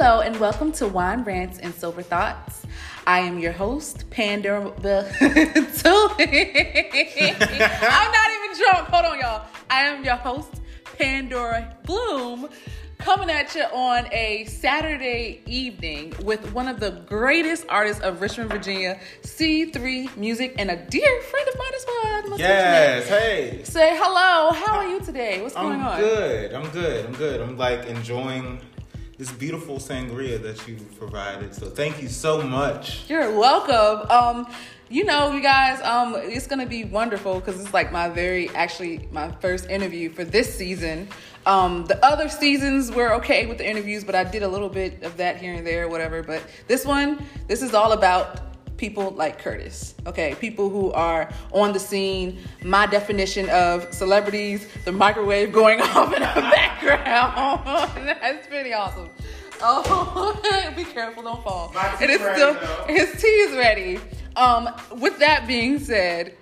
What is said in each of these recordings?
Hello and welcome to Wine Rants and Sober Thoughts. I am your host, Pandora. I'm not even drunk. Hold on, y'all. I am your host, Pandora Bloom, coming at you on a Saturday evening with one of the greatest artists of Richmond, Virginia, C3 Musiq, and a dear friend of mine as well. Yes, hey. Say hello. How are you today? What's going on? I'm good. I'm good. I'm good. I'm like enjoying this beautiful sangria that you provided. So thank you so much. You're welcome. Um, you know, you guys, um, it's gonna be wonderful because it's like my very, actually, my first interview for this season. Um, the other seasons were okay with the interviews, but I did a little bit of that here and there, whatever. But this one, this is all about people like Curtis. Okay, people who are on the scene. My definition of celebrities, the microwave going off in the background. That's pretty awesome. Oh, be careful, don't fall. It is still though. his tea is ready. Um, with that being said,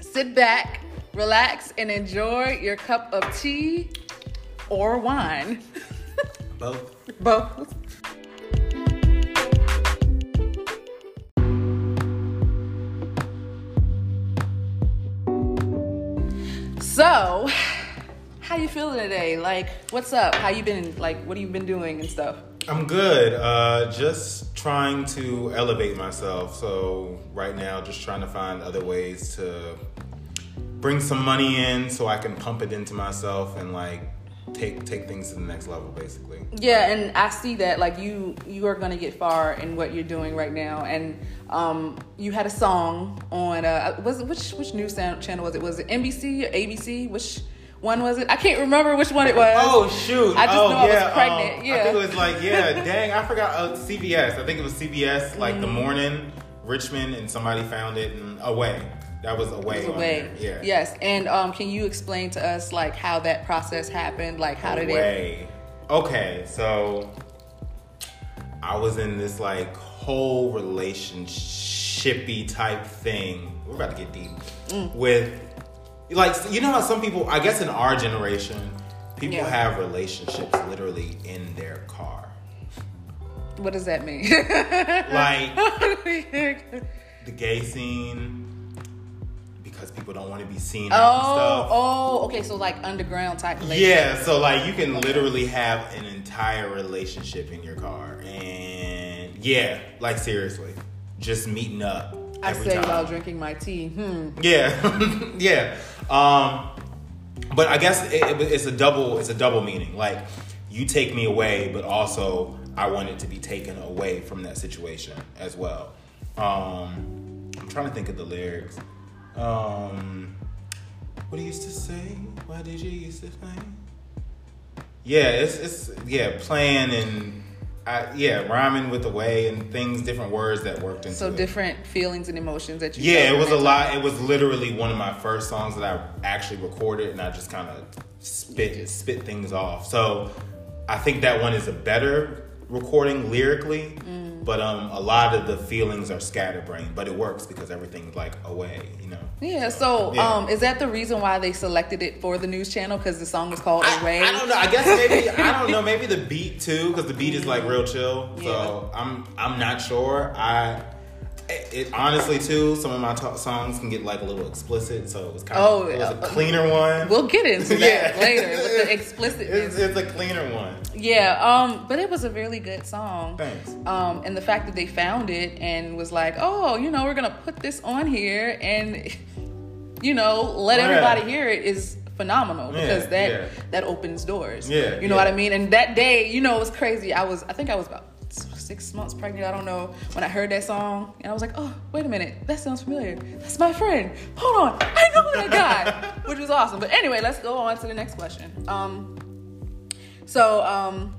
sit back, relax, and enjoy your cup of tea or wine. Both. Both. So, how you feeling today? Like, what's up? How you been? Like, what have you been doing and stuff? I'm good. Uh, just trying to elevate myself. So right now, just trying to find other ways to bring some money in so I can pump it into myself and like take take things to the next level, basically. Yeah, and I see that like you you are gonna get far in what you're doing right now, and um, you had a song on uh was it which which news channel was it? Was it NBC or ABC? Which one was it? I can't remember which one it was. Oh shoot! I just oh, know I was yeah, pregnant, um, yeah. I think it was like yeah. dang, I forgot. Uh, CBS. I think it was CBS. Like Mm. the morning, Richmond, and somebody found it and away. That was away. It was. Yeah. Yes, and um, can you explain to us like how that process happened? Like how did it? Okay, so I was in this like whole relationshipy type thing. We're about to get deep Mm. with like you know how some people I guess in our generation people Yeah. have relationships literally in their car. What does that mean? Like the gay scene people don't want to be seen oh, stuff. oh, okay. So like underground type. relationship. Yeah, so like you can literally have an entire relationship in your car, and yeah, like seriously, just meeting up. I say time. while drinking my tea. Hmm. Yeah, yeah. Um, but I guess it, it- it's a double. It's a double meaning. Like you take me away, but also I want it to be taken away from that situation as well. Um, I'm trying to think of the lyrics. Um, what he used to say? Why did you used to think? Yeah, it's it's yeah playing and. I, yeah, rhyming with the way and things, different words that worked into So it. different feelings and emotions that you. Yeah, it was a lot. It was literally one of my first songs that I actually recorded, and I just kind of spit spit things off. So I think that one is a better recording lyrically, Mm. but um, a lot of the feelings are scatterbrained. But it works because everything's like away, you know. Yeah, so yeah. um, is that the reason why they selected it for the news channel? Because the song is called I, Away. I don't know. I guess maybe I don't know. Maybe the beat too, because the beat is like real chill. So I'm I'm not sure. I it, it honestly too. Some of my songs can get like a little explicit, so it was kind of Oh, it was a cleaner one. We'll get into that later with the explicit It's, it's a cleaner one. yeah, um, but it was a really good song. Thanks. Um, and the fact that they found it and was like, oh, you know, we're gonna put this on here and you know let everybody hear it is phenomenal because Yeah, that yeah. that opens doors. Yeah, you know yeah. what I mean. And that day, you know, it was crazy. I was, I think I was about six months pregnant. I don't know when I heard that song and I was like, oh, wait a minute, that sounds familiar. That's my friend. Hold on, I know that guy, which was awesome. But anyway, let's go on to the next question. Um, so um,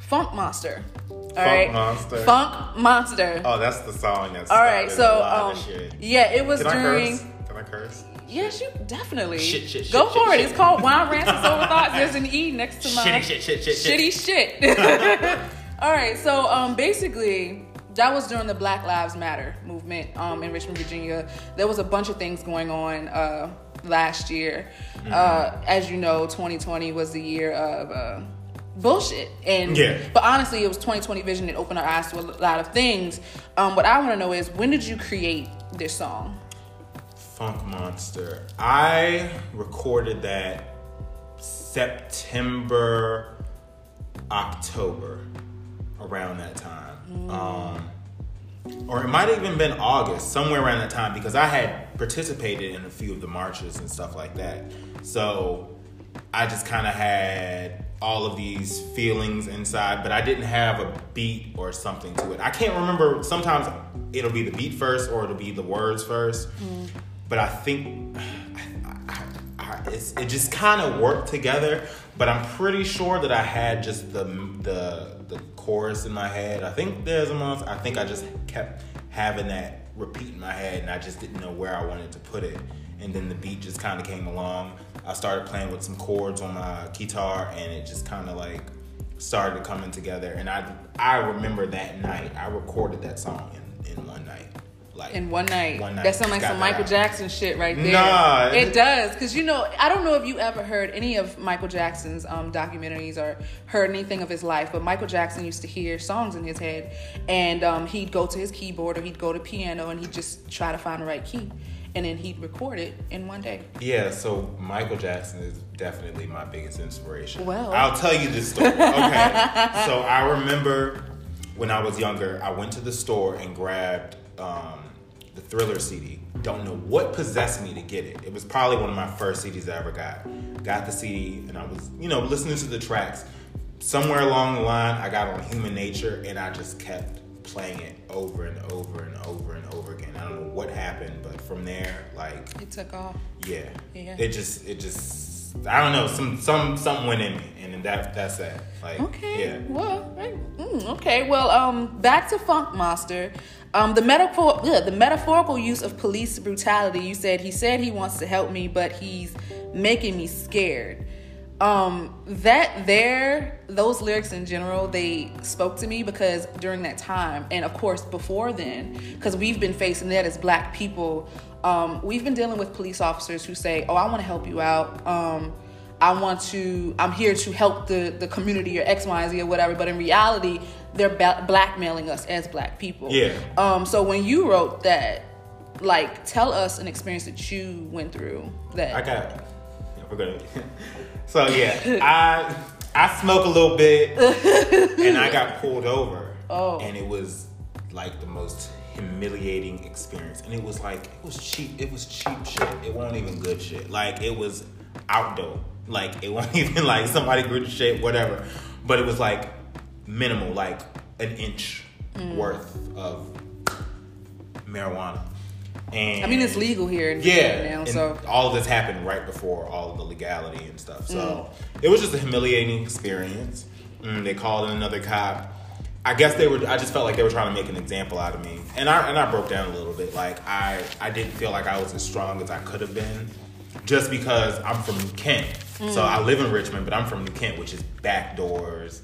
Funk Monster. All right, Monster. Funk Monster. Oh, that's the song. That's All right, so um, yeah, it was Can I during. curse? Can I curse? Yes, you definitely. Shit, shit, shit, Go shit, for it. shit. It's called Wine Rants and Sober Thoughts. There's an E next to my Shitty shit, shit, shit, shit. shitty shit. All right, so um, basically, that was during the Black Lives Matter movement um, in Richmond, Virginia. There was a bunch of things going on uh, last year. Mm-hmm. Uh, as you know, 2020 was the year of uh, bullshit. And Yeah. but honestly, it was 2020 vision that opened our eyes to a lot of things. Um, what I want to know is when did you create this song? Funk Monster. I recorded that September, October, around that time. Um, or it might have even been August, somewhere around that time, because I had participated in a few of the marches and stuff like that. So I just kind of had all of these feelings inside, but I didn't have a beat or something to it. I can't remember. Sometimes it'll be the beat first or it'll be the words first. But I think it just kind of worked together. But I'm pretty sure that I had just the the chorus in my head. I think there's a month. I think I just kept having that repeat in my head, and I just didn't know where I wanted to put it. And then the beat just kind of came along. I started playing with some chords on my guitar, and it just kind of like started coming together. And I I remember that night I recorded that song in, in one night. Like In one night. One night. That sounds like some Michael out. Jackson shit right there. Nah. It does. Because, you know, I don't know if you ever heard any of Michael Jackson's um, documentaries or heard anything of his life, but Michael Jackson used to hear songs in his head and um, he'd go to his keyboard or he'd go to piano and he'd just try to find the right key. And then he'd record it in one day. Yeah, so Michael Jackson is definitely my biggest inspiration. Well. I'll tell you this story. Okay. so I remember when I was younger, I went to the store and grabbed um, the Thriller CD. Don't know what possessed me to get it. It was probably one of my first CDs I ever got. Got the CD and I was, you know, listening to the tracks. Somewhere along the line, I got on Human Nature and I just kept playing it over and over and over and over again. I don't know what happened, but from there, like It took off. yeah. Yeah. It just it just I don't know, some some something went in me and then that that's that. Like Okay. yeah. Well, right. Mm, okay. Well, um, back to Funk Monster. Um, the metaphor, yeah, the metaphorical use of police brutality. You said he said he wants to help me, but he's making me scared. Um, that there, those lyrics in general, they spoke to me because during that time, and of course before then, because we've been facing that as Black people. Um, we've been dealing with police officers who say, "Oh, I want to help you out." Um, I want to, I'm here to help the, the community or X, Y, Z or whatever. But in reality, they're ba- blackmailing us as black people. Yeah. Um, so when you wrote that, like, tell us an experience that you went through that. I got yeah, we're gonna So yeah, I I smoke a little bit and I got pulled over. Oh. And it was like the most humiliating experience. And it was like it was cheap it was cheap shit. It wasn't even good shit. Like it was outdoor. Like it wasn't even like somebody grew the shit, whatever. But it was like minimal, like an inch Mm. worth of marijuana. And I mean, it's legal here in yeah, now, so all of this happened right before all of the legality and stuff. So Mm. it was just a humiliating experience. Mm, they called in another cop. I guess they were. I just felt like they were trying to make an example out of me, and I and I broke down a little bit. Like I I didn't feel like I was as strong as I could have been, just because I'm from New Kent. Mm. So I live in Richmond, but I'm from New Kent, which is back doors.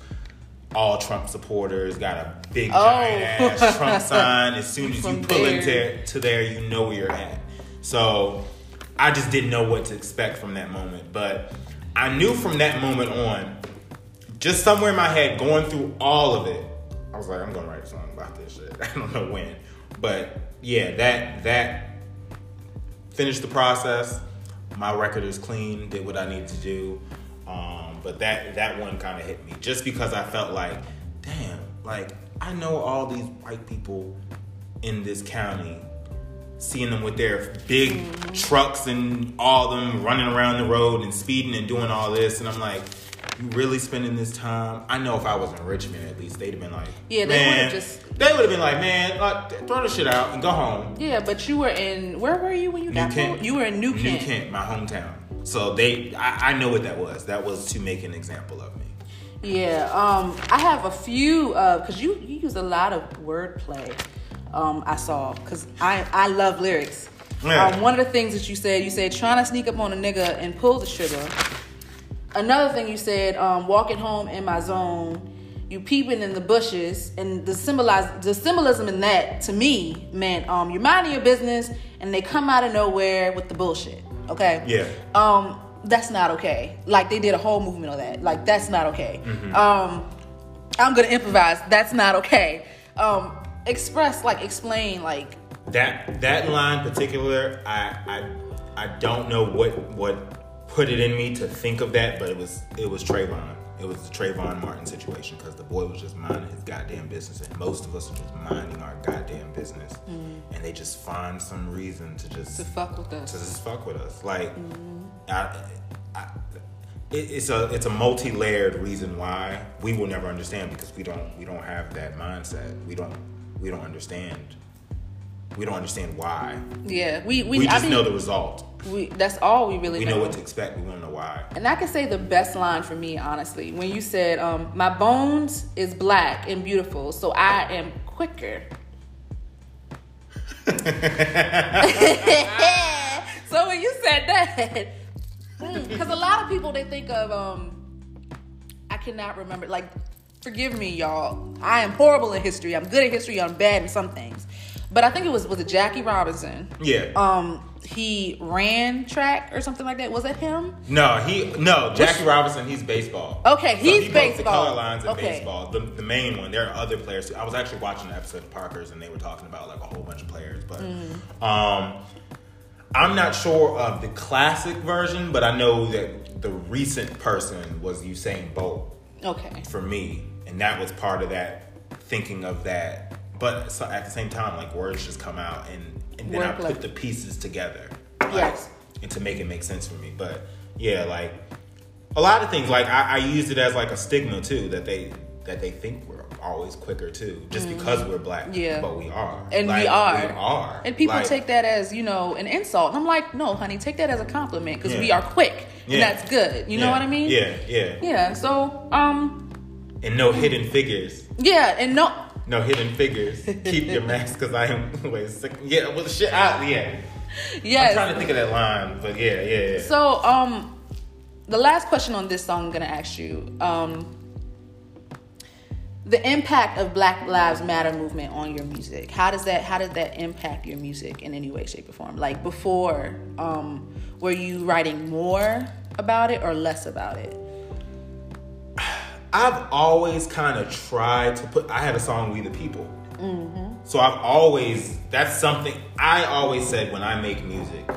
All Trump supporters got a big giant Oh. ass Trump sign. As soon as you pull there. into to there, you know where you're at. So I just didn't know what to expect from that moment. But I knew from that moment on, just somewhere in my head, going through all of it, I was like, I'm gonna write a song about this shit. I don't know when. But yeah, that that finished the process. My record is clean, did what I needed to do. Um, but that that one kind of hit me just because I felt like, damn, like I know all these white people in this county, seeing them with their big mm-hmm. trucks and all of them running around the road and speeding and doing all this, and I'm like. You really spending this time? I know if I was in Richmond, at least they'd have been like, Yeah, they would've just- they would have been like, man, uh, like, throw the shit out and go home. yeah. But you were in where were you when you New got Kent. pulled? You were in New Kent. New Kent, my hometown. So they, I, I know what that was. That was to make an example of me. Yeah, um, I have a few because you you use a lot of wordplay. Um, I saw because I I love lyrics. Yeah. Um, one of the things that you said, you said trying to sneak up on a nigga and pull the trigger. Another thing you said, um, walking home in my zone, you peeping in the bushes, and the symbolize the symbolism in that to me meant um, you're minding your business, and they come out of nowhere with the bullshit. Okay. Yeah. Um, that's not okay. Like they did a whole movement on that. Like that's not okay. Um, I'm gonna improvise. That's not okay. Um, express, like explain, like That that line particular, I I I don't know what what put it in me to think of that, but it was it was Trayvon. It was the Trayvon Martin situation because the boy was just minding his goddamn business, and most of us are just minding our goddamn business, mm-hmm. and they just find some reason to just to fuck with us, to us. just fuck with us. Like, mm-hmm. I, I, it, it's a it's a multi layered reason why we will never understand because we don't we don't have that mindset. We don't we don't understand. We don't understand why. Yeah, we we, We I just know the result. we that's all we really know. We know what to expect. We want to know why. And I can say the best line for me, honestly, when you said, um, "My bones is black and beautiful, so I am quicker." so when you said that, because a lot of people they think of, um, I cannot remember. Like, forgive me, y'all. I am horrible in history. I'm good at history. I'm bad in some things. But I think it was was it Jackie Robinson. Yeah. Um, he ran track or something like that. Was it him? no, he no Jackie Robinson. He's baseball. Okay, So he's he baseball. The color lines in Okay. baseball. The, the main one. There are other players. Too. I was actually watching an episode of Parker's, and they were talking about like a whole bunch of players. But Mm. um, I'm not sure of the classic version, but I know that the recent person was Usain Bolt Okay. for me, and that was part of that thinking of that. But so at the same time, like words just come out, and and then I put like- the pieces together, like, Yes. and to make it make sense for me. But yeah, like a lot of things, like I, I used it as like a stigma too that they that they think we're always quicker too, just because we're black. Yeah. but we are, And Like, we are. we are, And people Like, take that as, you know, an insult. And I'm like, no, honey, take that as a compliment because Yeah. we are quick. And Yeah. that's good. You know yeah, what I mean? Yeah, yeah, Yeah. So, um, and no hidden figures. yeah, and no, No hidden figures. Keep your mask because I am. Wait, sick. yeah, well, shit out. Yeah, Yeah. I'm trying to think of that line, but yeah, yeah, yeah. So, um, the last question on this song I'm gonna ask you, um, the impact of Black Lives Matter movement on your music. How does that? How did that impact your music in any way, shape, or form? Like before, um, were you writing more about it or less about it? I've always kind of tried to put. I had a song "We the People," so I've always. That's something I always said when I make music,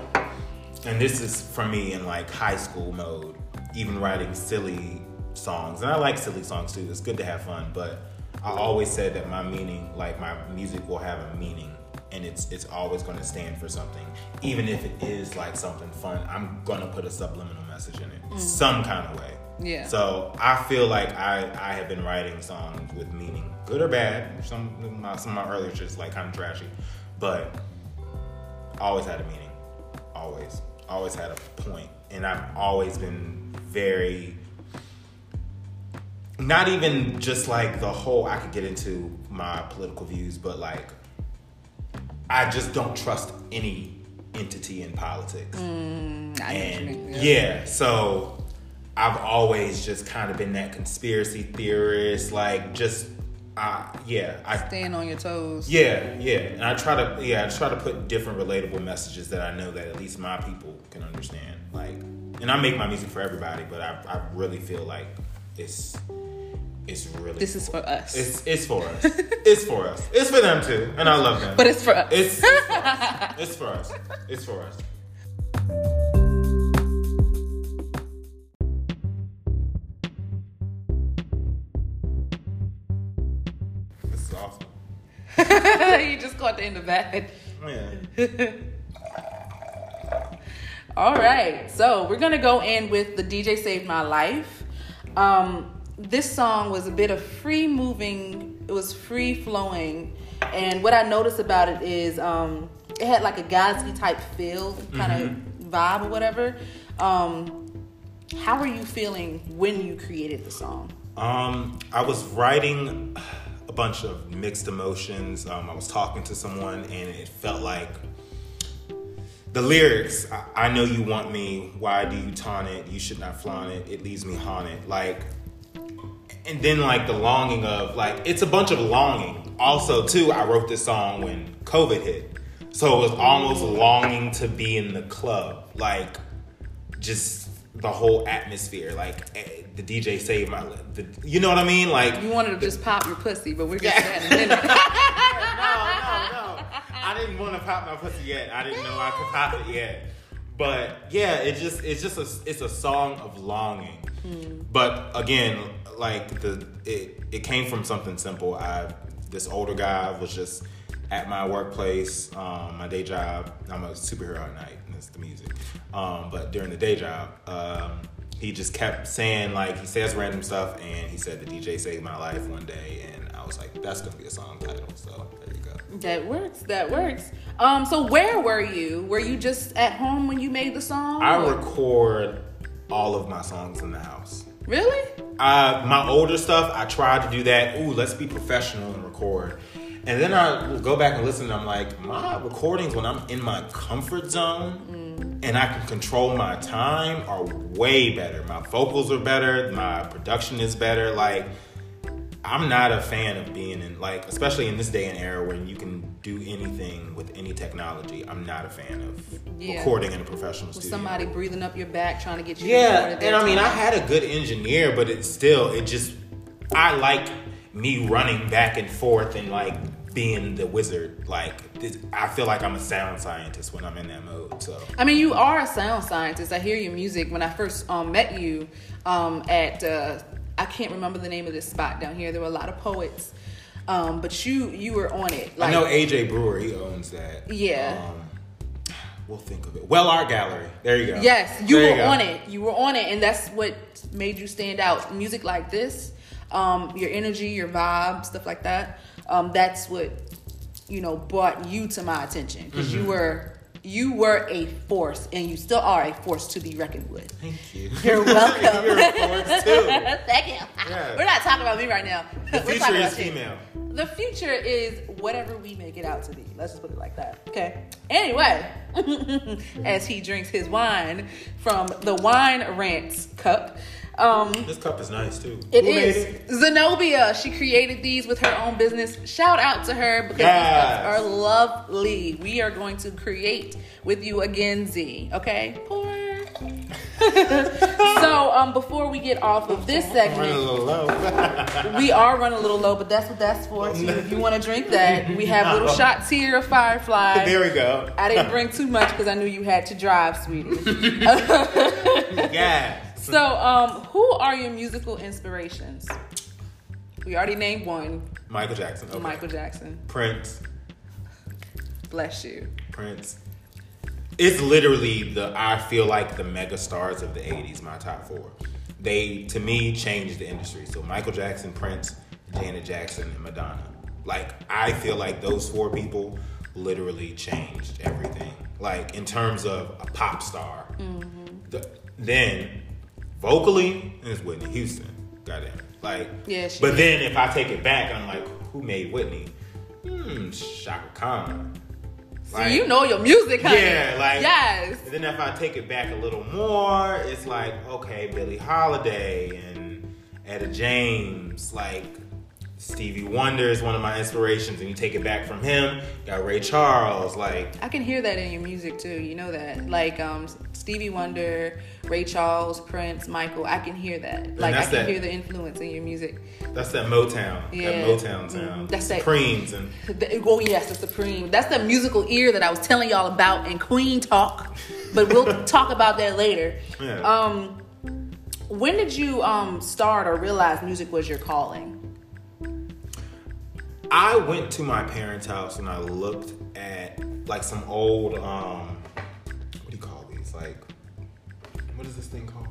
and this is for me in like high school mode. Even writing silly songs, and I like silly songs too. It's good to have fun, but I always said that my meaning, like my music, will have a meaning, and it's it's always going to stand for something, even if it is like something fun. I'm gonna put a subliminal message in it, mm. some kind of way. Yeah. So I feel like I I have been writing songs with meaning, good or bad. Some of my, some of my earlier shit's like kind of trashy, but always had a meaning. Always, always had a point, and I've always been very. Not even just like the whole. I could get into my political views, but like, I just don't trust any entity in politics mm, I know what you and mean, yeah. so I've always just kind of been that conspiracy theorist, like just uh yeah, I stand on your toes. yeah, yeah. And I try to yeah, I try to put different relatable messages that I know that at least my people can understand. Like and I make my music for everybody, but I I really feel like it's it's really This is for us. it's it's for us. it's for us. It's for them too. And I love them. but it's for us. It's for us. it's for us. It's for us. you just caught the end of that. Yeah. All right, so we're gonna go in with the DJ Saved My Life. Um, this song was a bit of free moving, it was free flowing, and what I noticed about it is um, it had like a Gatsby type feel, kind of vibe or whatever. Um, how were you feeling when you created the song? Um, I was writing a bunch of mixed emotions. Um, I was talking to someone, and it felt like the lyrics. I, I know you want me. Why do you taunt it? You should not flaunt it. It leaves me haunted. Like, and then like the longing of like it's a bunch of longing. Also, too, I wrote this song when COVID hit, so it was almost longing to be in the club. Like, just the whole atmosphere. Like eh, the DJ saved my, the, you know what I mean? Like You wanted to just pop your pussy, but we're just that in a minute. no, no, no. I didn't want to pop my pussy yet. I didn't know I could pop it yet. But yeah, it just it's just a it's a song of longing. But again, like the it it came from something simple. I this older guy was just at my workplace, um, my day job. I'm a superhero at night, the music. Um, but during the day job, um, he just kept saying like he says random stuff, and he said the DJ saved my life one day, and I was like, that's gonna be a song title. So there you go. that works. That works. Um, so where were you? Were you just at home when you made the song? I or- record all of my songs in the house. Really? Uh, my older stuff, I tried to do that. Ooh, let's be professional and record. And then I go back and listen. And I'm like, my recordings when I'm in my comfort zone mm. and I can control my time are way better. My vocals are better. My production is better. Like, I'm not a fan of being in like, especially in this day and era where you can do anything with any technology. I'm not a fan of Yeah. recording in a professional Was studio. somebody breathing up your back trying to get you? Yeah, and I mean, I had a good engineer, but it still, it just, I like me running back and forth and like being the wizard. Like, this, I feel like I'm a sound scientist when I'm in that mode. So, I mean, you are a sound scientist. I hear your music. When I first um, met you um, at, uh, I can't remember the name of this spot down here. There were a lot of poets, um, but you you were on it. I know AJ Brewer, he owns that. Yeah. Um, we'll think of it. Well Art Gallery. There you go. Yes, you There were go. on it. You were on it, and that's what made you stand out. Music like this, um, your energy, your vibe, stuff like that. Um, that's what you know brought you to my attention because Mm-hmm. you were you were a force, and you still are a force to be reckoned with. Thank you. You're welcome. You're a force too. Thank you. Yeah. We're not talking about me right now. The We're future is you. female. The future is whatever we make it out to be. Let's just put it like that. Okay. Anyway, as he drinks his wine from the Wine Rants cup. Um, This cup is nice too. it Who made it? Zenobia. She created these with her own business. Shout out to her because Yes. these cups are lovely. We are going to create with you again, Z. Okay? Pour. so, um, before we get off of this Running a segment, little low. we are running a little low, but that's what that's for. Too. If you want to drink that, we have little No. shots here of Firefly. there we go. I didn't bring too much because I knew you had to drive, sweetie. Yeah. So, um, who are your musical inspirations? We already named one, Michael Jackson. Okay. Michael Jackson. Prince. Bless you. Prince. It's literally the I feel like the mega stars of the 80s, my top four. They to me changed the industry. So Michael Jackson, Prince, Janet Jackson, and Madonna. Like I feel like those four people literally changed everything. Like in terms of a pop star. The, then vocally, it's Whitney Houston. Goddamn. Like Yeah, but is. then if I take it back, I'm like, who made Whitney? Hmm, Chaka Khan. So you know your music, honey. Yeah, like yes. And then if I take it back a little more, it's like okay, Billie Holiday and Etta James, like Stevie Wonder is one of my inspirations, and you take it back from him, got Ray Charles, like I can hear that in your music too. You know that, like um, Stevie Wonder, Ray Charles, Prince, Michael. I can hear that. Like I can that- hear the influence in your music. that's that Motown, Yeah. that Motown sound, Mhm. That's that- Supremes, and The- oh yes, the Supreme. That's the musical ear that I was telling y'all about in Queen Talk, but we'll talk about that later. Yeah. Um, when did you um start or realize music was your calling? I went to my parents' house and I looked at like some old um what do you call these? Like what is this thing called?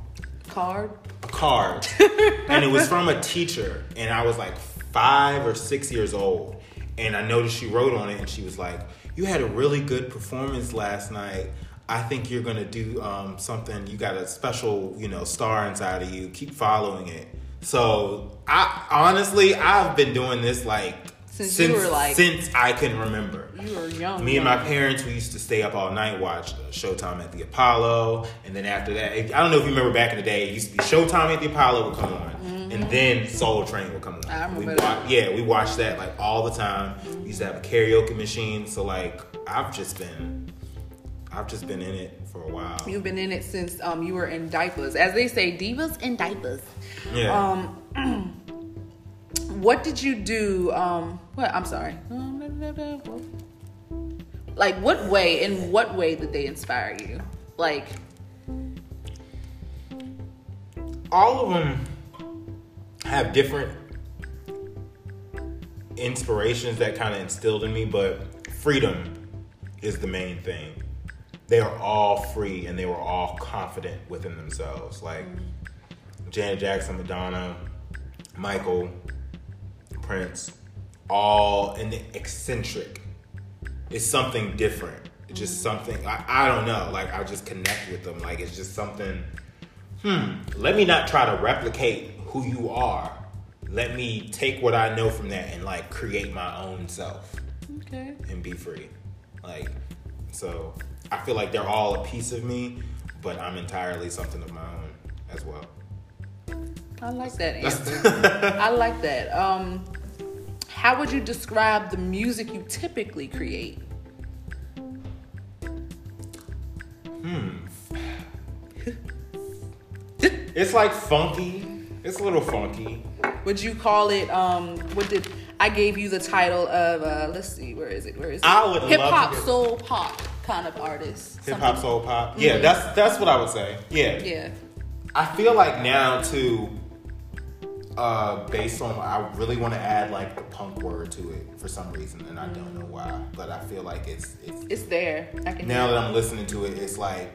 Card. A card. and it was from a teacher and I was like 5 or 6 years old and I noticed she wrote on it and she was like, "You had a really good performance last night. I think you're going to do um, something. You got a special, you know, star inside of you. Keep following it." So, I honestly, I've been doing this like Since you were, like- since I can remember. You were young. Me and my parents, we used to stay up all night, watch Showtime at the Apollo, and then after that, I don't know if you remember back in the day, it used to be Showtime at the Apollo would come on, and then Soul Train would come on. Mm-hmm. I remember yeah, we watched that like all the time. We used to have a karaoke machine, so like I've just been, I've just been in it for a while. You've been in it since um, you were in diapers, as they say, divas in diapers. Yeah. Um, what did you do? Um, what? I'm sorry. Like, what way? In what way did they inspire you? Like, all of them have different inspirations that kind of instilled in me, but freedom is the main thing. They are all free and they were all confident within themselves. Like Janet Jackson, Madonna, Michael, Prince, all and eccentric. It's something different. It's just something I, I don't know. Like I just connect with them. Like it's just something. Hmm. Let me not try to replicate who you are. Let me take what I know from that and like create my own self okay. and be free. Like so I feel like they're all a piece of me, but I'm entirely something of my own as well. I like that answer. I like that. Um, how would you describe the music you typically create? Hmm. it's like funky. It's a little funky. Would you call it? Um, what did I gave you the title of? Uh, let's see, where is it? Where is it? I would hip hop, soul pop kind of artist. Hip hop, soul pop. Yeah, that's that's what I would say. Yeah. Yeah. I feel like now too, uh, based on I really want to add like the punk word to it for some reason, and I don't know why, but I feel like it's it's It's there. I can. now that I'm listening to it, it's like,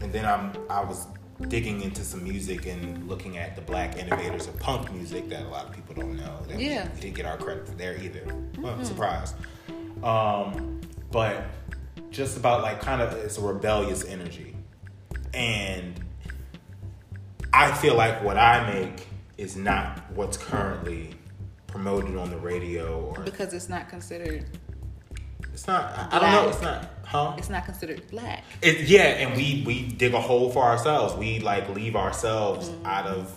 and then I'm I was digging into some music and looking at the black innovators of punk music that a lot of people don't know. That Yeah. we, didn't get our credit for there either. Well, surprise. Um, but just about like kind of it's a rebellious energy, and I feel like what I make is not what's currently promoted on the radio or because it's not considered. it's not. I, I don't know. It's not. Huh? It's not considered black. It, yeah, and we we dig a hole for ourselves. We like leave ourselves mm-hmm. out of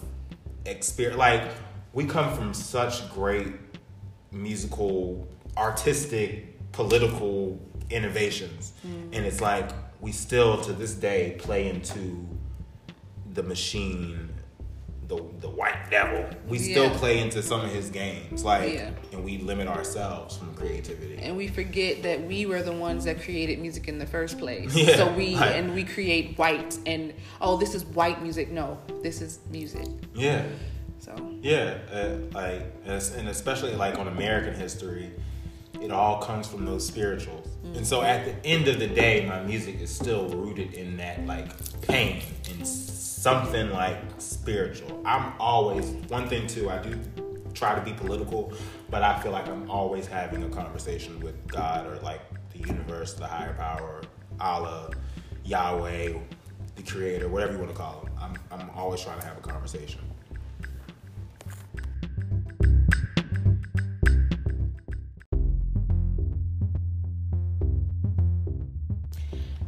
experience. Like we come from such great musical, artistic, political innovations, mm-hmm. and it's like we still to this day play into the machine. The, the white devil. We still play into some of his games, like, Yeah. and we limit ourselves from creativity. and we forget that we were the ones that created music in the first place. Yeah, so we right. and we create white and oh, this is white music. No, this is music. Yeah, So Yeah, uh, like and especially like on American history, it all comes from those spirituals. And so at the end of the day, my music is still rooted in that like pain and something like spiritual. I'm always one thing too. I do try to be political, but I feel like I'm always having a conversation with God or like the universe, the higher power, Allah, Yahweh, the Creator, whatever you want to call him. I'm I'm always trying to have a conversation.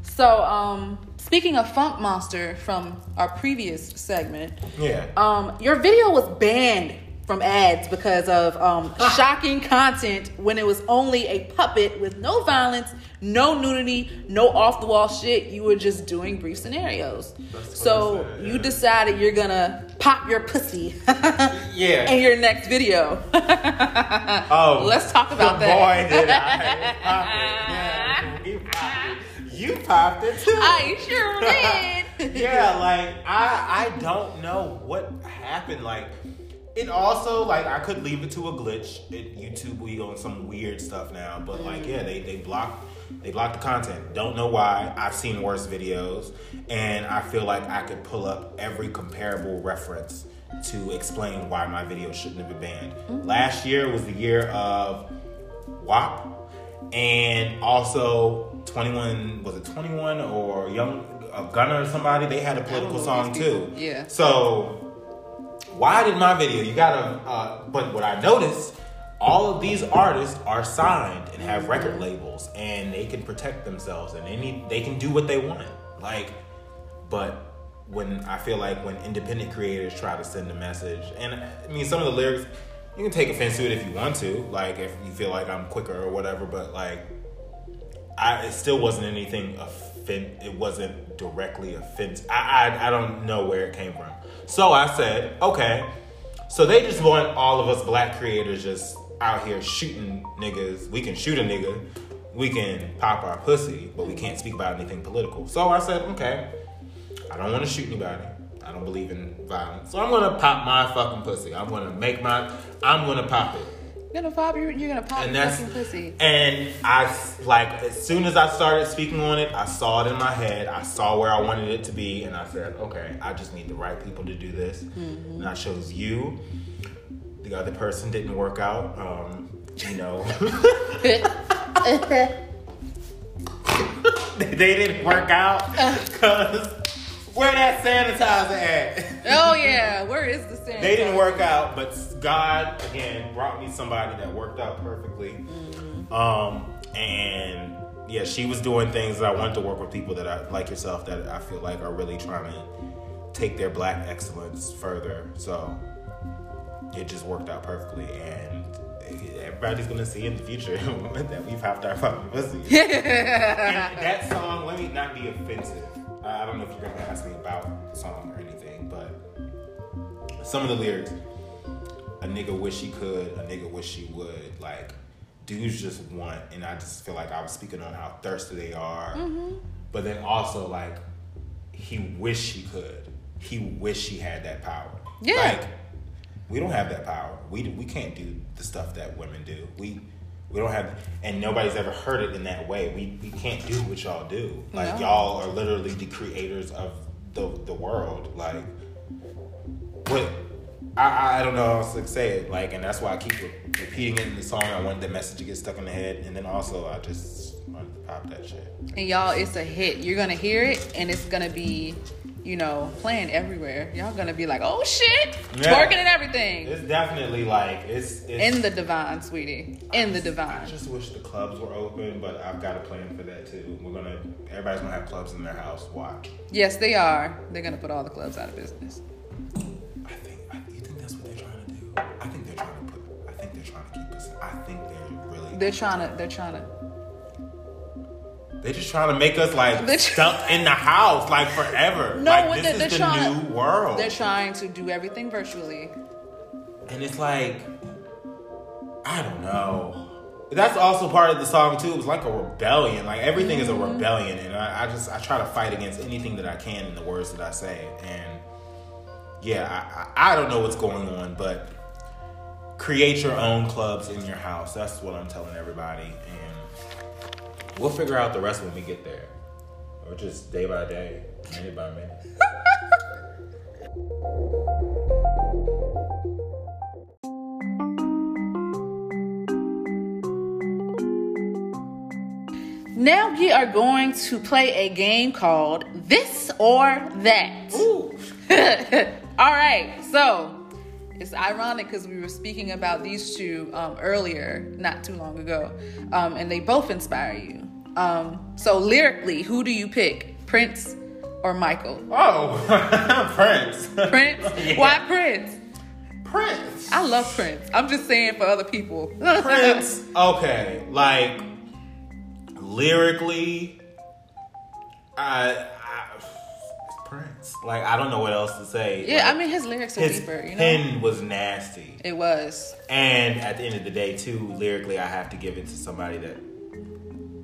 so um speaking of Funk Monster from our previous segment, Yeah. um your video was banned from ads because of um shocking content when it was only a puppet with no violence, no nudity, no off the wall shit. You were just doing brief scenarios. So said, you decided you're gonna pop your pussy Yeah. in your next video. Oh, Let's talk about that. Boy, did I. Yeah, you popped it. You popped it too. I sure did. yeah, like I I don't know what happened. Like it also like I could leave it to a glitch. It, YouTube we on some weird stuff now, but like yeah, they they blocked they blocked the content. Don't know why. I've seen worse videos, and I feel like I could pull up every comparable reference to explain why my video shouldn't have been banned. Mm-hmm. Last year was the year of WAP, and also 21 was it 21 or Young a Gunner or somebody? They had a political song too. Yeah. So why did my video? You gotta. Uh, but what I noticed, all of these artists are signed and have record labels, and they can protect themselves, and they need they can do what they want. Like, but when I feel like when independent creators try to send a message, and uh, I mean some of the lyrics, you can take offense to it if you want to, like if you feel like I'm quicker or whatever, but like I it still wasn't anything offend. It wasn't directly offensive. I, I I don't know where it came from. So I said, okay. So they just want all of us black creators just out here shooting niggas. We can shoot a nigga. We can pop our pussy, but we can't speak about anything political. So I said, okay. I don't want to shoot anybody. I don't believe in violence. So I'm gonna pop my fucking pussy. I'm gonna make my. I'm gonna pop it. You're gonna pop your, you're gonna pop And your that's fucking pussy. and I like as soon as I started speaking on it, I saw it in my head. I saw where I wanted it to be, and I said, okay, I just need the right people to do this. Mm-hmm. And I chose you. The other person didn't work out. Um, you know, they didn't work out because where that sanitizer at? oh yeah, where is the sanitizer? they didn't work out, but God again brought me somebody that worked out perfectly. Um, and yeah, she was doing things that I wanted to work with people that I like yourself that I feel like are really trying to take their black excellence further. So it just worked out perfectly, and everybody's gonna see in the future that we've popped our fucking pussy. that song, let me not be offensive. I don't know if you're gonna ask me about the song or anything, but some of the lyrics, a nigga wish he could, a nigga wish she would, like dudes just want, and I just feel like I was speaking on how thirsty they are, mm-hmm. but then also like he wish he could, he wish he had that power. Yeah. Like we don't have that power. We we can't do the stuff that women do. We we don't have, and nobody's ever heard it in that way. We we can't do what y'all do. Like No. y'all are literally the creators of the the world. Like what I I don't know how else to say it. Like, and that's why I keep repeating it in the song. I wanted the message to get stuck in the head, and then also I just wanted to pop that shit. And y'all, it's a hit. You're gonna hear it, and it's gonna be, you know, playing everywhere. Y'all gonna be like, oh shit, Yeah. twerking and everything. It's definitely like it's, it's In the divine, sweetie. In the divine. I just wish the clubs were open, but I've got a plan for that too. We're gonna everybody's gonna have clubs in their house. Watch. Yes, they are. They're gonna put all the clubs out of business. I think. I, you think that's what they're trying to do? I think they're trying to put. I think they're trying to keep us. I think they're really. They're trying to. They're trying to. They're just trying to make us like They're tr- stuck in the house like forever. No, like this they- is they're the trying- new world. They're trying to do everything virtually. And it's like, I don't know. That's also part of the song too. It was like a rebellion. Like everything is a mm-hmm. rebellion, and I, I just I try to fight against anything that I can in the words that I say. And yeah, I, I, I don't know what's going on, but create your own clubs in your house. That's what I'm telling everybody, and we'll figure out the rest when we get there, or just day by day, minute by minute. Now we are going to play a game called This or That. Ooh. All right, so it's ironic because we were speaking about these two um, earlier, not too long ago, um, and they both inspire you. Um, so lyrically, who do you pick, Prince or Michael? Oh, Prince. Prince. Yeah. Why Prince? Prince. I love Prince. I'm just saying for other people. Prince. Okay, like lyrically, I, I Prince. Like I don't know what else to say. yeah, Like, I mean his lyrics are his deeper. You know, pen was nasty, it was. and at the end of the day, too, lyrically, I have to give it to somebody that,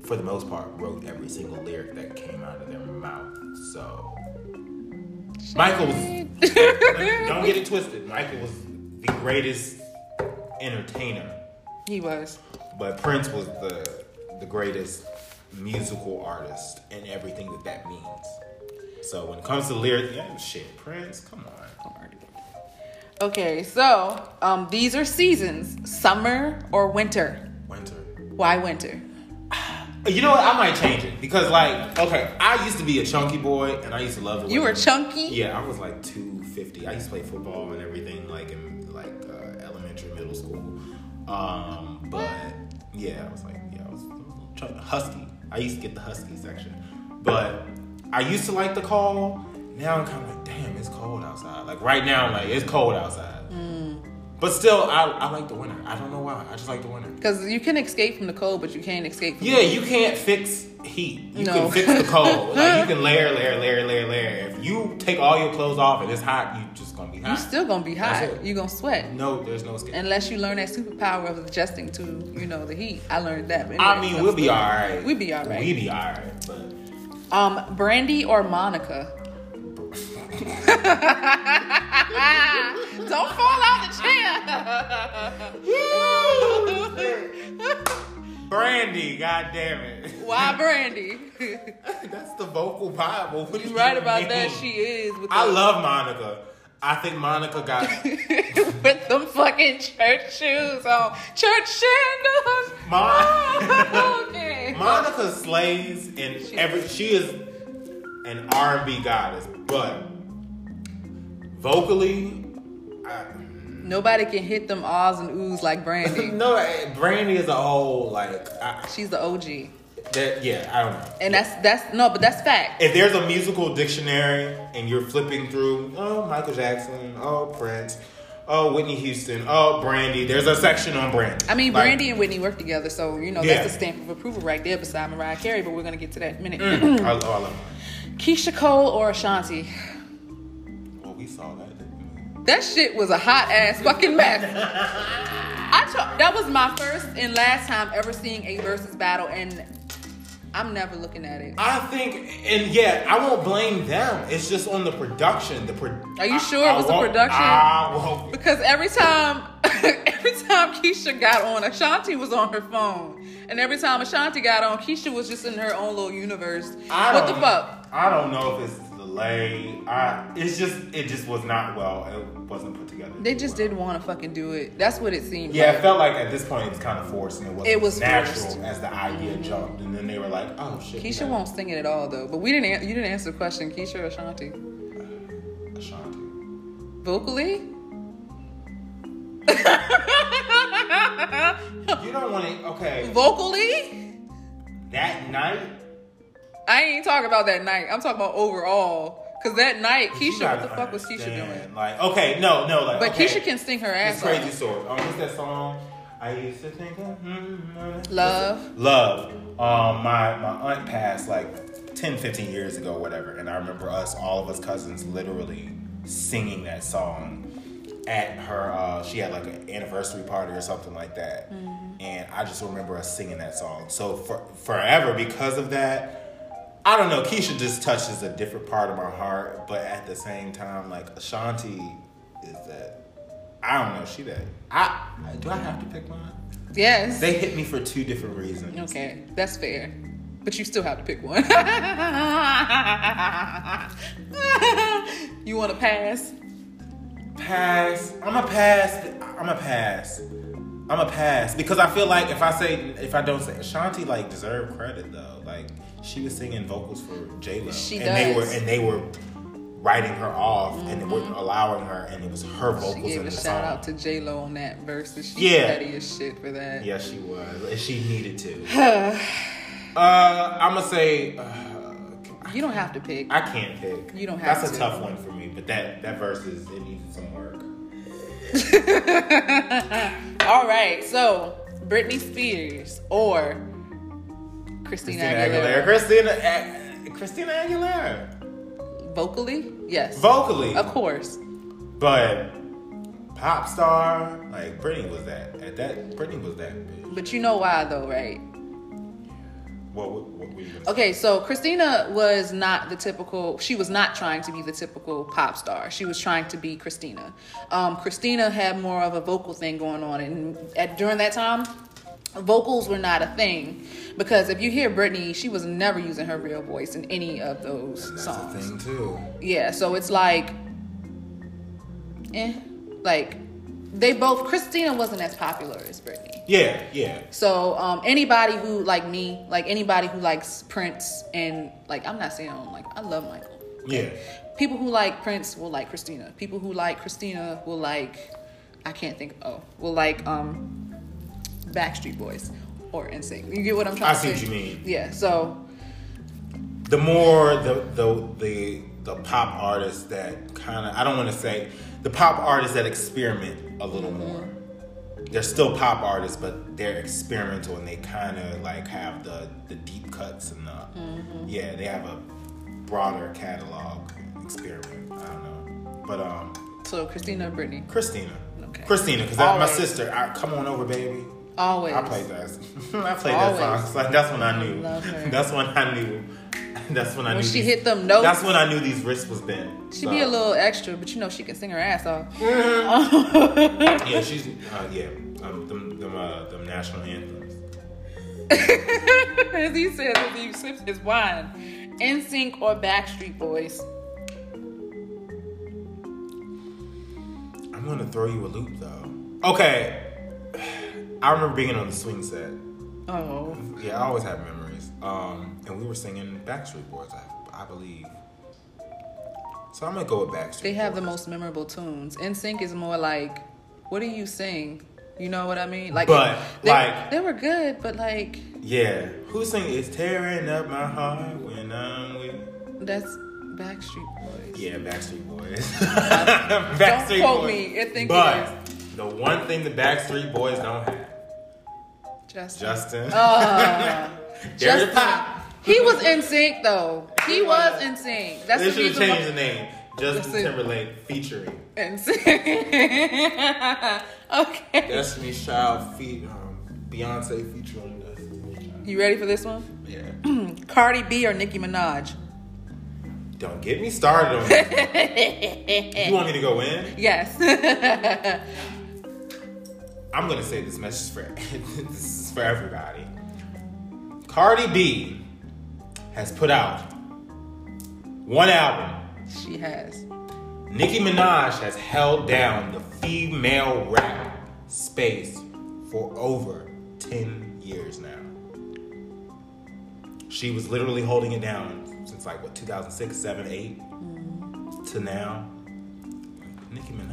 for the most part, wrote every single lyric that came out of their mouth. So Michael was. don't get it twisted. Michael was the greatest entertainer. He was. But Prince was the the greatest musical artist and everything that that means. So when it comes to lyrics, yeah, shit, Prince, come on. Okay, so um, these are seasons: summer or winter. Winter. Why winter? You know what? I might change it because, like, okay, I used to be a chunky boy and I used to love the. You were chunky. Yeah, I was like two fifty. I used to play football and everything, like in like uh, elementary, middle school. Um, but yeah, I was like, yeah, I was, I was chunk- husky. I used to get the husky section, but I used to like the cold. Now I'm kind of like, damn, it's cold outside. Like right now, I'm like, it's cold outside. Mm. But still, I, I like the winter. I don't know why. I just like the winter. Because you can escape from the cold, but you can't escape from Yeah, you can't fix heat. You No. can fix the cold. like you can layer, layer, layer, layer, layer. If you take all your clothes off and it's hot, you just gonna be hot. You're still gonna be hot. You're gonna sweat. no, there's no escape. Unless you learn that superpower of adjusting to, you know, the heat. I learned that. but I anyway, mean, we'll be alright. We'll be alright. We be alright, but Um, Brandy or Monica? Don't fall out the chair. Brandy, god damn it. Why Brandy? That's the vocal Bible. What You're right you about that. She is. I love Monica. I think Monica got with them fucking church shoes on. Church sandals. Mon- okay. Monica slays in every. She is an R and B goddess, but vocally, I, Nobody can hit them ahs and oohs like Brandy. no. eh, Brandy is a whole like. I, She's the OG. that yeah, I don't know. And that's that's no, but that's fact. If there's a musical dictionary and you're flipping through, oh Michael Jackson, oh Prince, oh Whitney Houston, oh Brandy, there's a section on Brandy. I mean, Like, Brandy and Whitney work together, so you know Yeah. that's a stamp of approval right there beside Mariah Carey. But we're gonna get to that in a minute. Mm, I, oh, I love. Keyshia Cole or Ashanti? Well, we saw that. That shit was a hot ass fucking mess. I that was my first and last time ever seeing a versus battle, and I'm never looking at it. I think, and yeah, I won't blame them. It's just on the production. The pro- Are you I- sure it I was the production? I won't. Because every time, every time Keyshia got on, Ashanti was on her phone, and every time Ashanti got on, Keyshia was just in her own little universe. I What the fuck? I don't know if it's delay. I, it's just, it just was not well. It wasn't put together. They just didn't want to fucking do it. That's what it seemed. Yeah, like. it felt like at this point it was kind of forced and it wasn't It was natural forced. as the idea mm-hmm. jumped. And then they were like, oh shit. Keyshia won't sing it at all though. But we didn't. You didn't answer the question. Keyshia or Ashanti? Ashanti. Vocally? You don't want to, okay, Vocally? that night, I ain't talking about that night. I'm talking about overall. Cause that night, you Keyshia, what the fuck was Keyshia doing? Like, okay, no, no, like, But okay. Keyshia can sing her ass It's crazy off. story. Um, what's that song? I used to think of mm, Love. Love. Um, my my aunt passed like 10, 15 years ago, whatever, and I remember us, all of us cousins, literally singing that song at her. Uh, she had like an anniversary party or something like that, Mm-hmm. and I just remember us singing that song. So for forever, because of that. I don't know. Keyshia just touches a different part of my heart, but at the same time, like Ashanti is that. I don't know. She that. I do I have to pick one? Yes. They hit me for two different reasons. okay, that's fair. But you still have to pick one. you want to pass? Pass. I'm a pass. I'm a pass. I'm a pass because I feel like if I say if I don't say Ashanti like deserve credit though. Like she was singing vocals for J Lo, She and they were and they were writing her off and they weren't allowing her, and it was her vocals Mm-hmm. She gave in a shout song. out to J Lo on that verse, she's Yeah. petty as shit for that. Yeah, she was. And she needed to. uh, I'm gonna say uh, You don't have to pick. I can't pick. You don't have That's to. a tough one for me, but that that verse is it needed some work. All right, so Britney Spears or Christina, Christina Aguilera. Aguilera. Christina Christina Aguilera. Vocally, yes, Vocally, of course. but pop star like Britney was that. At that Britney was that bitch. But you know why though, right? What what, what were you gonna say? Okay, so Christina was not the typical. She was not trying to be the typical pop star. She was trying to be Christina. Um, Christina had more of a vocal thing going on, and at during that time, vocals were not a thing because if you hear Britney, she was never using her real voice in any of those That's songs. thing too. Yeah, so it's like, eh, like they both. Christina wasn't as popular as Britney. Yeah, yeah. So um, anybody who like me, like anybody who likes Prince, and like I'm not saying I don't like, I love Michael. Yeah. People who like Prince will like Christina. People who like Christina will like, I can't think. Oh, will like um, Backstreet Boys or NSYNC. You get what I'm trying I to see say? what you mean. Yeah. So the more the the the the pop artists that kind of I don't want to say the pop artists that experiment a little more. They're still pop artists, but they're experimental and they kind of like have the the deep cuts and the yeah, they have a broader catalog experiment. I don't know, but um, So Christina or Britney? Christina, Okay. Christina, because that's my sister. I, come on over, baby. Always. I played that. I played that song. So that's when I knew. Love her. That's when I knew. That's when I When knew. she these- hit them notes. That's when I knew these wrists was bent. She So, be a little extra, but you know she can sing her ass off. Yeah, she's. Uh, yeah, um, them, them, uh, them national anthems. as he says he sips his wine. NSYNC or Backstreet Boys? I'm gonna throw you a loop though. Okay, I remember being on the swing set. Oh, Yeah, I always have memories. Um, and we were singing Backstreet Boys, I, I believe. So I'm gonna go with Backstreet. they have the most memorable tunes. NSYNC is more like, what do you sing? You know what I mean? Like, But, they, like- they were good, but like Yeah, who sang is Tearing Up My Heart When I'm with"? that's Backstreet Boys. Yeah, Backstreet Boys. Don't quote Boys. me. I think but it the one thing the Backstreet Boys don't have, Justin. Justin. Uh, Justin. pop. He was NSYNC though. He was NSYNC. That's They the should have changed the name. Justin. Timberlake featuring NSYNC. okay. Destiny's Child feat um, Beyonce featuring Destiny's Child. You ready for this one? Yeah. Cardi B or Nicki Minaj? Don't get me started on this. you want me to go in? Yes. I'm gonna say this message for this is for everybody. Cardi B has put out one album. she has. Nicki Minaj has held down the female rap space for over 10 years now. She was literally holding it down since like what 2006, 7, 8 mm-hmm. to now. Nicki Minaj.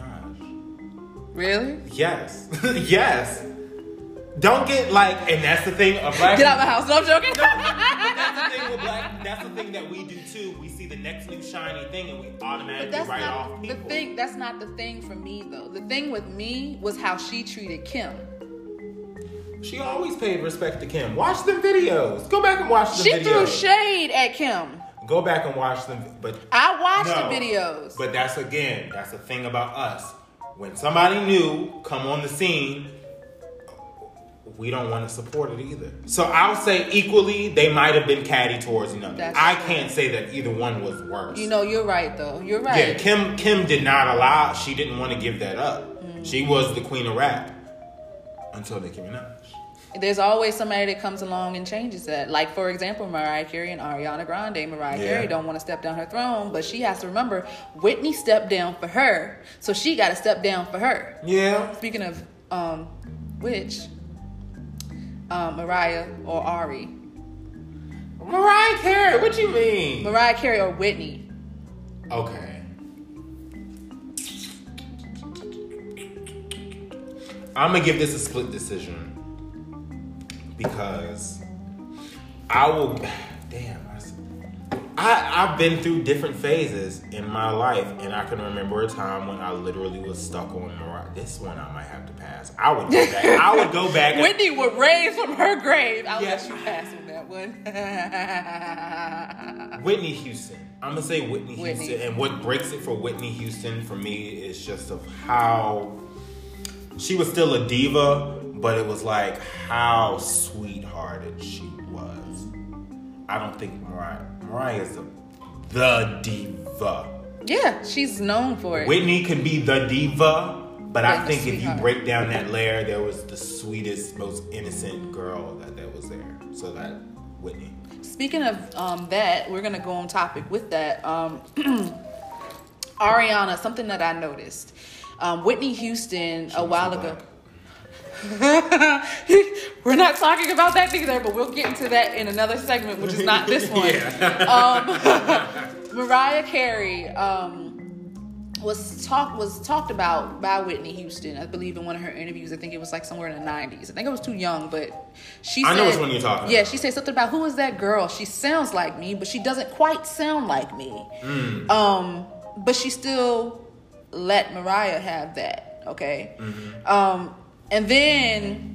Really? Yes. yes. Don't get like, and that's the thing of black Get out of my house. No, I'm joking. But that's the thing with black. That's the thing that we do too. We see the next new shiny thing and we automatically that's write off people. the thing. That's not the thing for me though. The thing with me was how she treated Kim. She always paid respect to Kim. Watch them videos. Go back and watch the She videos. threw shade at Kim. Go back and watch them. But I watched no. the videos. But that's again, that's the thing about us. When somebody new come on the scene, we don't want to support it either. So I'll say equally, they might have been catty towards another. That's I can't say that either one was worse. you know, you're right though. You're right. Yeah, Kim Kim did not allow. She didn't want to give that up. Mm. She was the queen of rap until they Nicki Minaj. There's always somebody that comes along and changes that. Like for example, Mariah Carey and Ariana Grande. Mariah Yeah. Carey don't want to step down her throne, but she has to remember Whitney stepped down for her, so she got to step down for her. Yeah, Speaking of um, which, um, Mariah or Ari, Mariah Carey. What you mean? Mariah Carey or Whitney. Okay. I'm gonna give this a split decision because I will. Damn, I, I've been through different phases in my life, and I can remember a time when I literally was stuck on Mariah. This one I might have to pass. I would go back. I would go back. Whitney would raise from her grave. I'll Yeah. let you pass on that one. Whitney Houston. I'm gonna say Whitney, Whitney. Houston, and what breaks it for Whitney Houston for me is just of how she was still a diva, but it was like how sweethearted she was. I don't think Mariah Mariah is the, the diva. yeah, she's known for it. Whitney could be the diva, but I think if you break down that layer, there was the sweetest, most innocent girl that, that was there. So that Whitney. Speaking of um, that, we're gonna go on topic with that. Um, Ariana, something that I noticed. Um, Whitney Houston a while ago. we're not talking about that either, but we'll get into that in another segment, which is not this one. Um, Mariah Carey um, was talk was talked about by Whitney Houston, I believe, in one of her interviews. I think it was like somewhere in the '90s. I think I was too young, but she. I know said, which one you're talking Yeah, about. she said something about who is that girl? She sounds like me, but she doesn't quite sound like me. Mm. Um, but she still let Mariah have that. Okay. Mm-hmm. Um, and then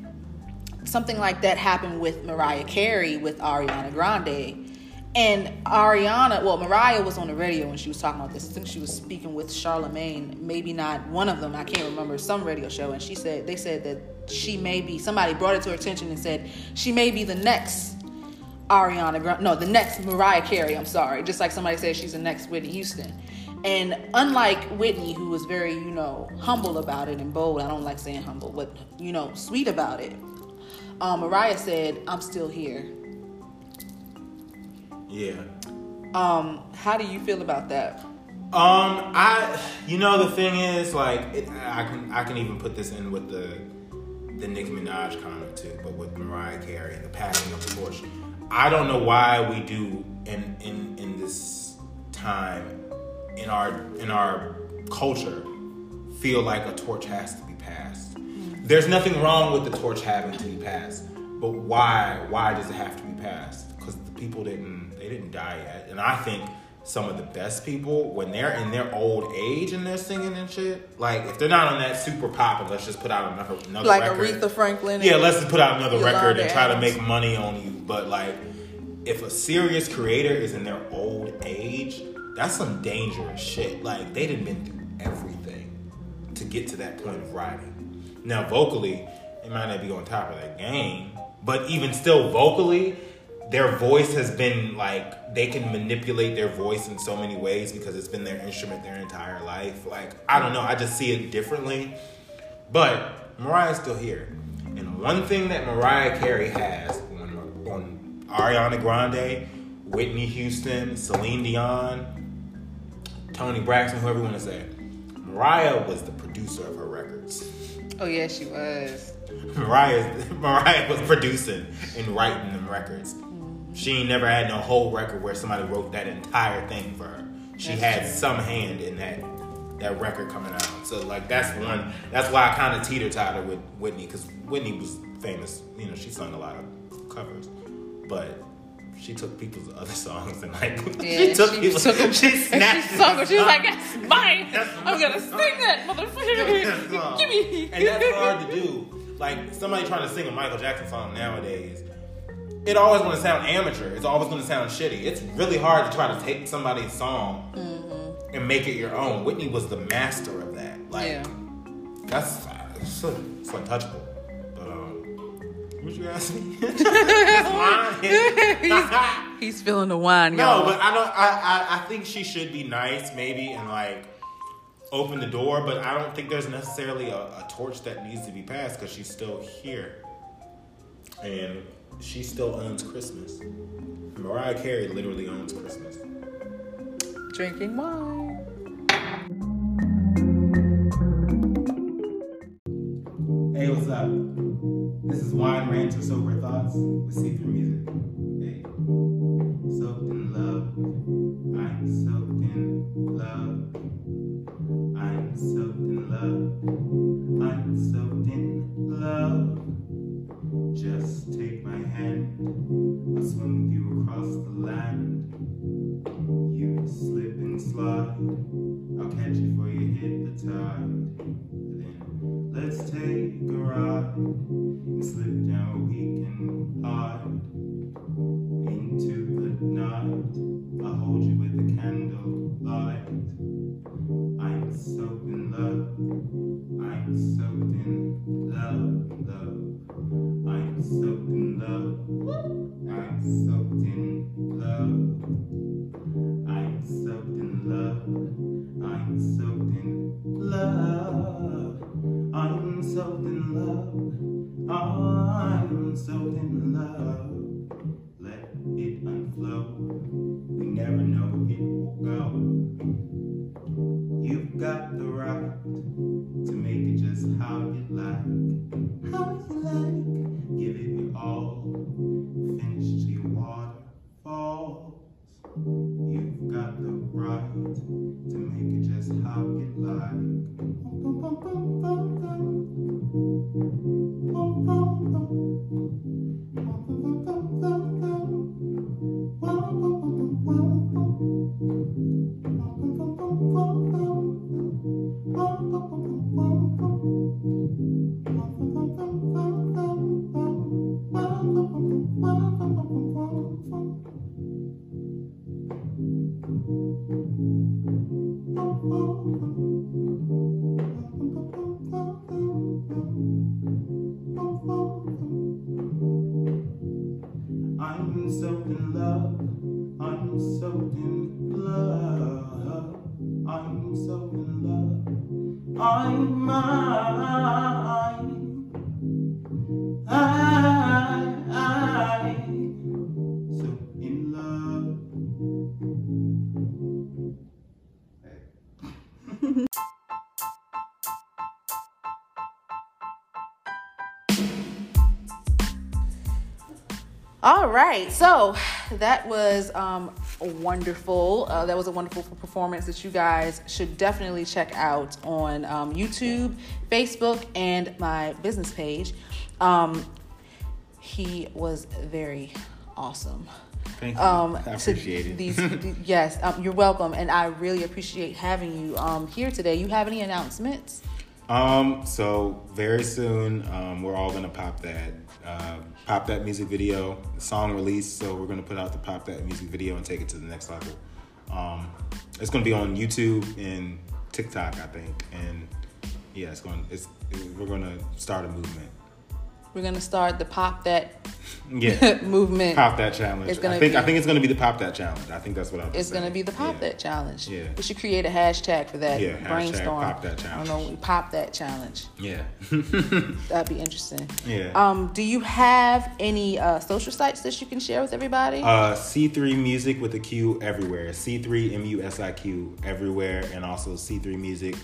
something like that happened with Mariah Carey with Ariana Grande. And Ariana, well, Mariah was on the radio when she was talking about this. I think she was speaking with Charlemagne, maybe not one of them, I can't remember, some radio show. And she said, they said that she may be, somebody brought it to her attention and said she may be the next Ariana Grande, no, the next Mariah Carey, I'm sorry. Just like somebody said she's the next Whitney Houston. And unlike Whitney, who was very, you know, humble about it and bold, I don't like saying humble, but, you know, sweet about it, um, Mariah said, I'm still here. Yeah. Um, how do you feel about that? Um, I, you know, the thing is, like, it, I can, I can even put this in with the, the Nicki Minaj comment too, but with Mariah Carey and the passing of the torch. I don't know why we do in in in this time in our in our culture feel like a torch has to be passed. There's nothing wrong with the torch having to be passed, but why why does it have to be passed? Because the people didn't they didn't die yet, and I think some of the best people when they're in their old age and they're singing and shit, like if they're not on that super pop and let's just put out another another record. Like record. Aretha Franklin? Yeah, let's just put out another record and try to make money on you. But like, if a serious creator is in their old age, that's some dangerous shit. Like they done been through everything to get to that point of writing. Now vocally, it might not be on top of their game, but even still vocally, their voice has been like they can manipulate their voice in so many ways because it's been their instrument their entire life. Like I don't know, I just see it differently. But Mariah's still here. And one thing that Mariah Carey has on, on Ariana Grande, Whitney Houston, Celine Dion, Toni Braxton, whoever you want to say, Mariah was the producer of her records. Oh, yeah, she was. Mariah, Mariah was producing and writing them records. She ain't never had no whole record where somebody wrote that entire thing for her. She That's had true. some hand in that that record coming out. So like that's one. That's why I kind of teeter totter with Whitney because Whitney was famous. You know, she sung a lot of covers, but she took people's other songs and like Yeah, she took she people. took 'em- she snatched she the. She was like, that's mine. That's I'm to my sing that, motherfucker. Give me. And that's hard to do. Like somebody trying to sing a Michael Jackson song nowadays, it always going to sound amateur. It's always going to sound shitty. It's really hard to try to take somebody's song Mm-hmm. and make it your own. Whitney was the master of that. Like Yeah. that's it's, it's untouchable. But what you ask me? That's. He's feeling the wine, No, y'all. but I don't. I, I I think she should be nice, maybe, and like open the door. But I don't think there's necessarily a, a torch that needs to be passed because she's still here, and she still owns Christmas. Mariah Carey literally owns Christmas. Drinking wine. Hey, what's up? This is Wine Rants or Sober Thoughts with C3 Musiq. Hey, soaked in love. I'm soaked in love. I'm soaked in love. I'm soaked in love. Just take my hand. I'll swim with you across the land. You slip and slide. I'll catch you before you hit the tide. Let's take a ride and slip down we can hide into the night. I'll hold you with a candle light. I'm soaked in love. I'm soaked in love, love. I'm soaked in love. I'm soaked I'm soaked in love. Let it unflow. We never know it will go. You've got the right to make it just how you like. How you like. Give it your all. Finish till your waterfalls. You've got the right to make it just how you like. I'm I, so in love. All right, so that was um, wonderful. Uh, that was a wonderful performance that you guys should definitely check out on um, YouTube, Facebook, and my business page. Um, he was very awesome. Thank you. Um, I appreciate it. These, th- yes, um, you're welcome, and I really appreciate having you um, here today. You have any announcements? Um, so very soon, um, we're all gonna pop that, uh, pop that music video, song release. So we're gonna put out the pop that music video and take it to the next level. Um, it's gonna be on YouTube and TikTok, I think, and yeah, it's going. It's we're gonna start a movement. We're gonna start the pop that Yeah, movement. pop that challenge. It's gonna I think be- I think it's gonna be the pop that challenge. I think that's what I'm. It's gonna be the pop yeah. that challenge. Yeah. We should create a hashtag for that. Yeah, Brainstorm. pop that challenge. I don't know. Pop that challenge. Yeah. That'd be interesting. Yeah. Um, do you have any uh, social sites that you can share with everybody? Uh, C3 Music with a Q everywhere. C3 M U S I Q everywhere, and also C3 Music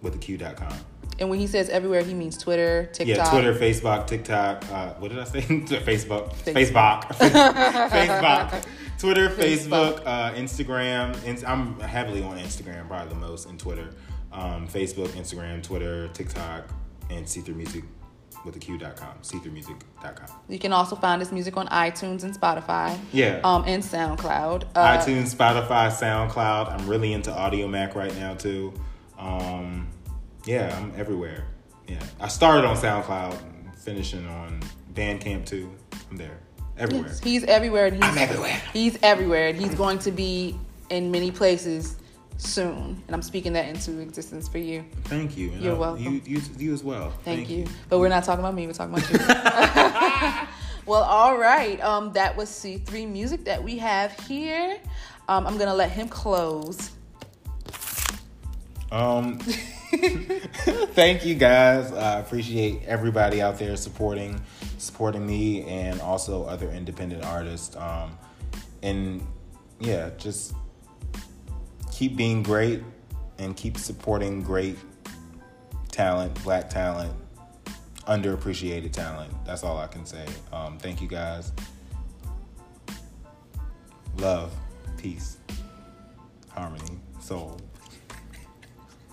with a Q.com. and when he says everywhere, he means Twitter, TikTok. Yeah, Twitter, Facebook, TikTok. Uh, what did I say? Facebook, Facebook. Facebook, Twitter, Facebook. Uh, Instagram. I'm heavily on Instagram, probably the most, and Twitter. Um, Facebook, Instagram, Twitter, TikTok, and C3 Music with a Q.com. C3music.com. You can also find his music on iTunes and Spotify. Yeah. Um, and SoundCloud. Uh, iTunes, Spotify, SoundCloud. I'm really into Audiomack right now too. Um, yeah, I'm everywhere. Yeah, I started on SoundCloud, finishing on Bandcamp too. I'm there, everywhere. Yes, he's everywhere. And he's, I'm everywhere. He's everywhere, and he's going to be in many places soon. And I'm speaking that into existence for you. Thank you. And You're I- welcome. You, you, you as well. Thank, you. But we're not talking about me. We're talking about you. well, all right. Um, that was C3 Musiq that we have here. Um, I'm gonna let him close. Um, thank you guys. I appreciate everybody out there supporting, supporting me and also other independent artists. Um, and yeah, just keep being great and keep supporting great talent, black talent, underappreciated talent. That's all I can say. Um, thank you guys. Love, peace, harmony, soul.